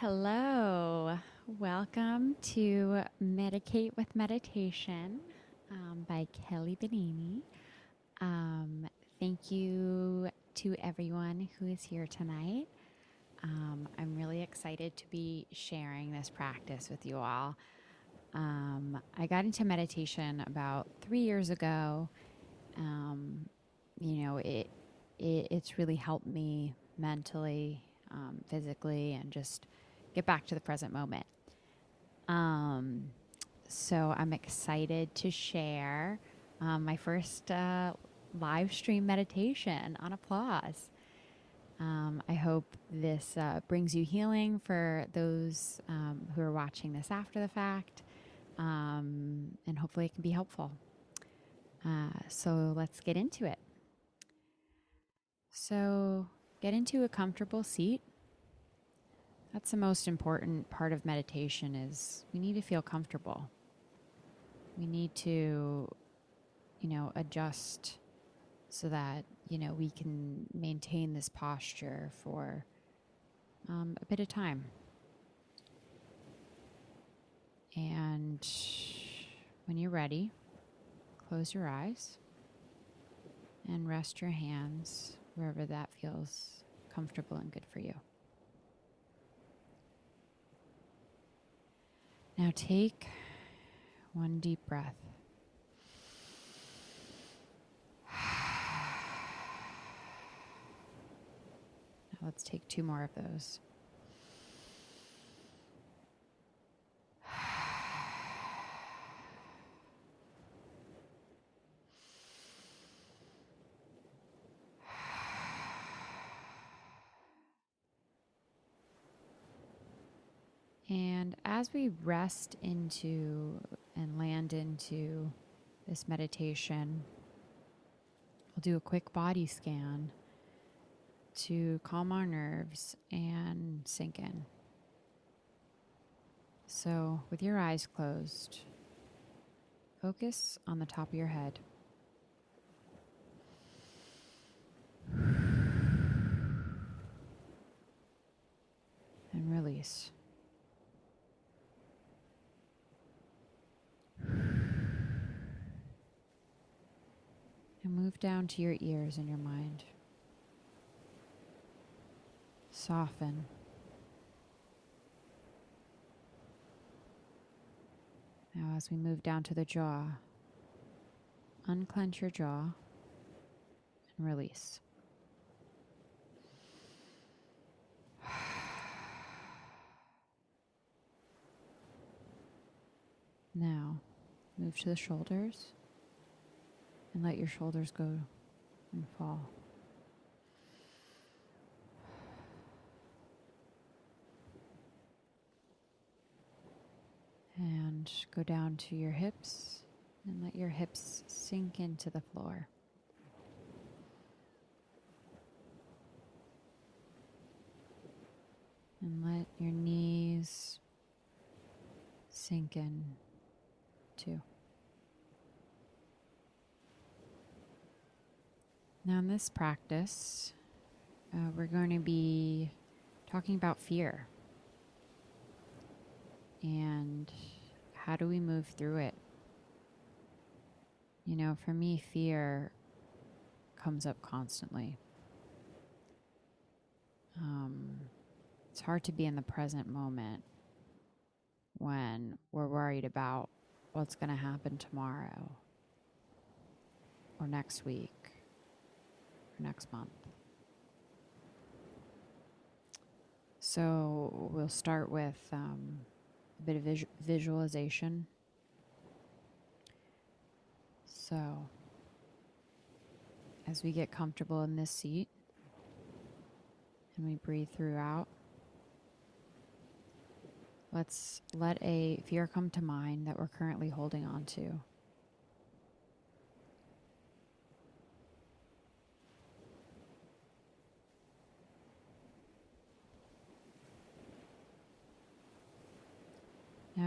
Hello. Welcome to Medicate with Meditation um, by Kelly Benini. Um, thank you to everyone who is here tonight. Um, I'm really excited to be sharing this practice with you all. Um, I got into meditation about three years ago. Um, you know, it, it it's really helped me mentally, um, physically, and just get back to the present moment. Um, so I'm excited to share um, my first uh, live stream meditation on applause. Um, I hope this uh, brings you healing for those um, who are watching this after the fact, um, and hopefully it can be helpful. Uh, so let's get into it. So get into a comfortable seat. That's the most important part of meditation is we need to feel comfortable. We need to, you know, adjust so that you know we can maintain this posture for um, a bit of time and when you're ready close your eyes and rest your hands wherever that feels comfortable and good for you now take one deep breath Now Let's take two more of those. And as we rest into and land into this meditation, we'll do a quick body scan to calm our nerves and sink in. So, with your eyes closed, focus on the top of your head. And release. Move down to your ears and your mind. Soften. Now, as we move down to the jaw, unclench your jaw and release. Now, move to the shoulders and let your shoulders go and fall. And go down to your hips and let your hips sink into the floor. And let your knees sink in too. Now, in this practice, uh, we're going to be talking about fear and how do we move through it? You know, for me, fear comes up constantly. Um, it's hard to be in the present moment when we're worried about what's going to happen tomorrow or next week or next month. So we'll start with um, a bit of vis- visualization. So, as we get comfortable in this seat and we breathe throughout, let's let a fear come to mind that we're currently holding on to.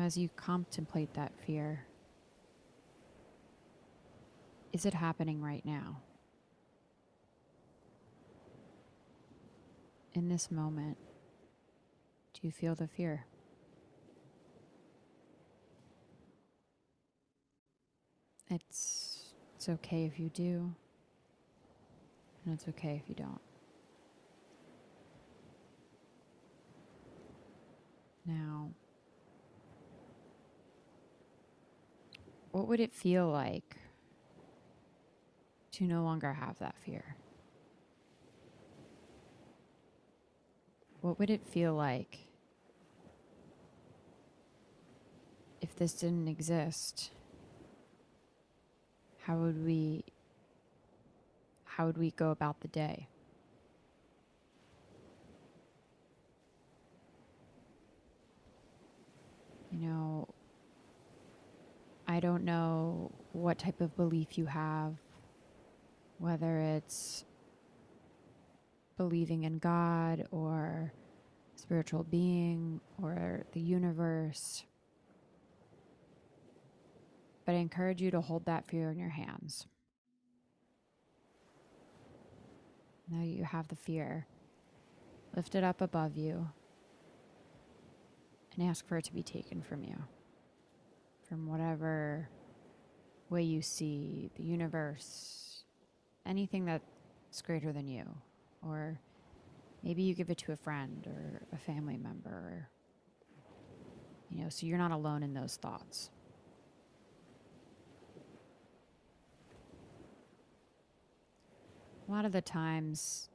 As you contemplate that fear, is it happening right now? In this moment, do you feel the fear? It's it's okay if you do. And it's okay if you don't. Now, what would it feel like to no longer have that fear? What would it feel like if this didn't exist? How would we how would we go about the day? You know, don't know what type of belief you have, whether it's believing in God or spiritual being or the universe. But I encourage you to hold that fear in your hands. Now you have the fear. Lift it up above you and ask for it to be taken from you. From whatever way you see the universe, anything that's greater than you. Or maybe you give it to a friend or a family member, you know, so you're not alone in those thoughts. A lot of the times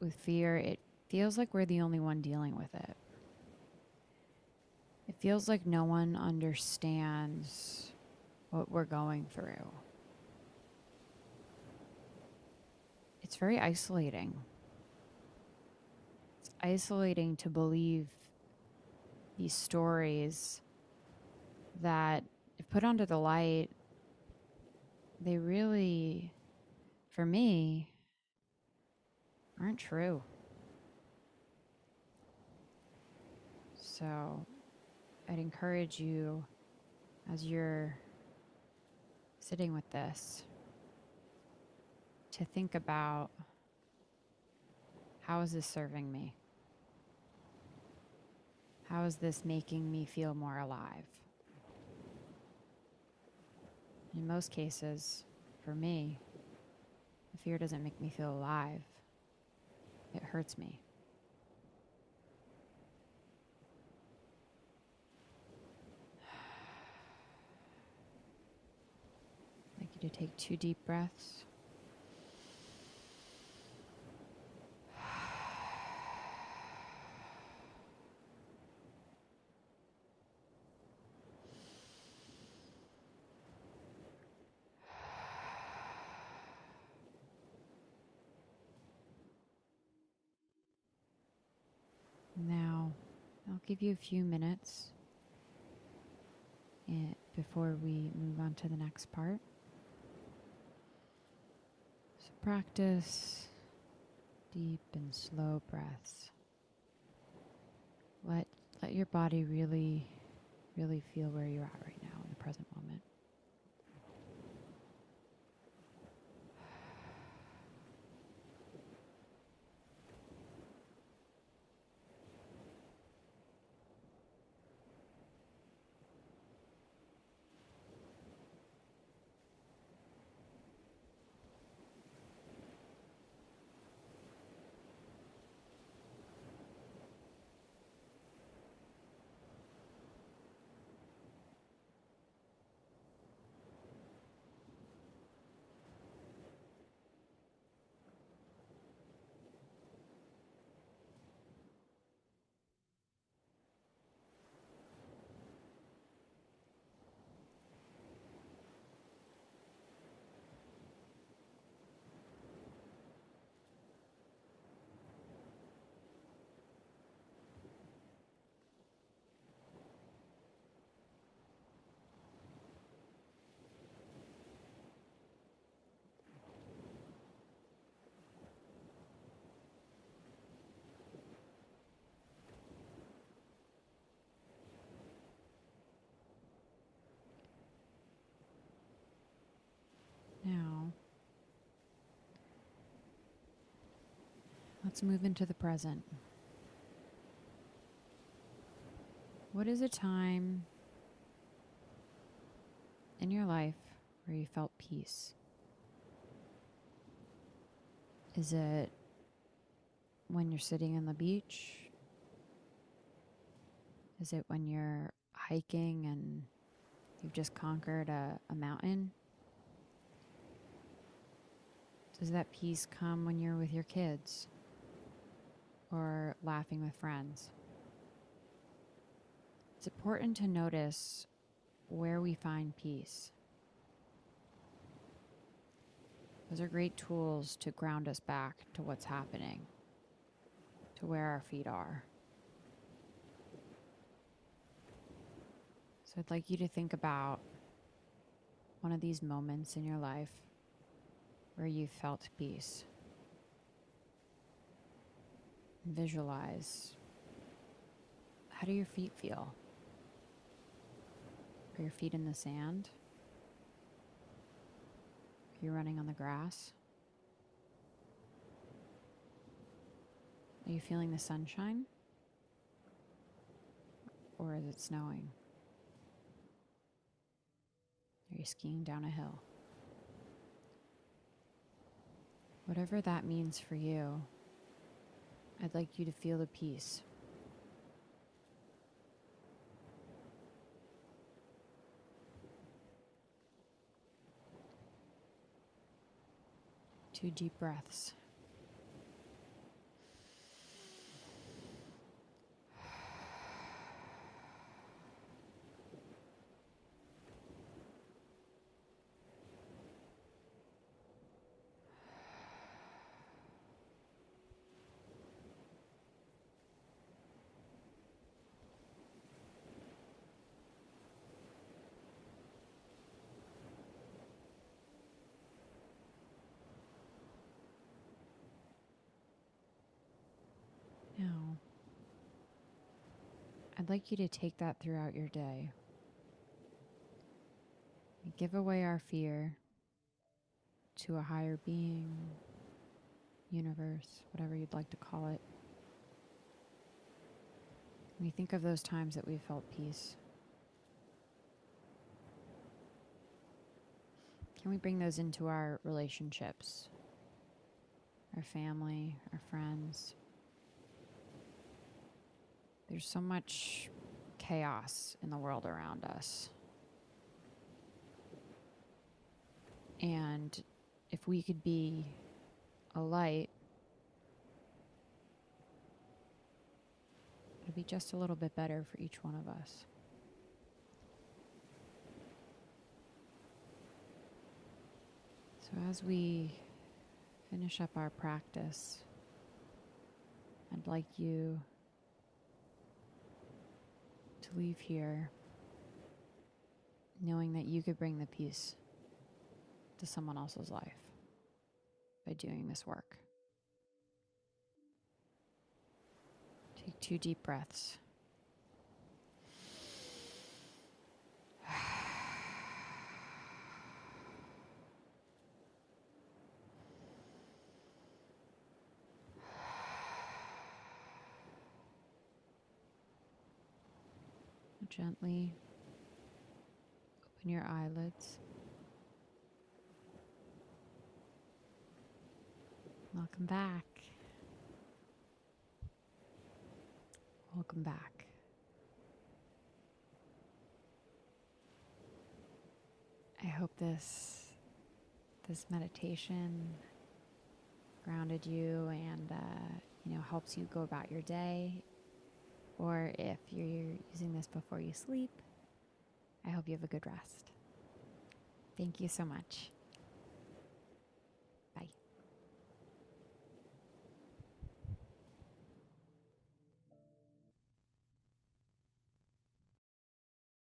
with fear, it feels like we're the only one dealing with it. Feels like no one understands what we're going through. It's very isolating. It's isolating to believe these stories that, if put under the light, they really for me aren't true. So I'd encourage you as you're sitting with this to think about how is this serving me? How is this making me feel more alive? In most cases, for me, fear doesn't make me feel alive, it hurts me. You to take two deep breaths. Now, I'll give you a few minutes eh, before we move on to the next part. Practice deep and slow breaths. Let, let your body really, really feel where you're at right now in the present moment. Now, let's move into the present. what is a time in your life where you felt peace? Is it when you're sitting on the beach? Is it when you're hiking and you've just conquered a, a mountain? Does that peace come when you're with your kids or laughing with friends? It's important to notice where we find peace. Those are great tools to ground us back to what's happening, to where our feet are. So I'd like you to think about one of these moments in your life where you felt peace. Visualize how do your feet feel? Are your feet in the sand? Are you running on the grass? Are you feeling the sunshine? Or is it snowing? Are you skiing down a hill? Whatever that means for you, I'd like you to feel the peace. Two deep breaths. Now, I'd like you to take that throughout your day. We give away our fear to a higher being, universe, whatever you'd like to call it. We think of those times that we felt peace. Can we bring those into our relationships, our family, our friends? There's so much chaos in the world around us. And if we could be a light, it'd be just a little bit better for each one of us. So, as we finish up our practice, I'd like you to leave here knowing that you could bring the peace to someone else's life by doing this work. Take two deep breaths. Gently open your eyelids. Welcome back. Welcome back. I hope this this meditation grounded you and uh, you know helps you go about your day or if you're using this before you sleep, I hope you have a good rest. Thank you so much.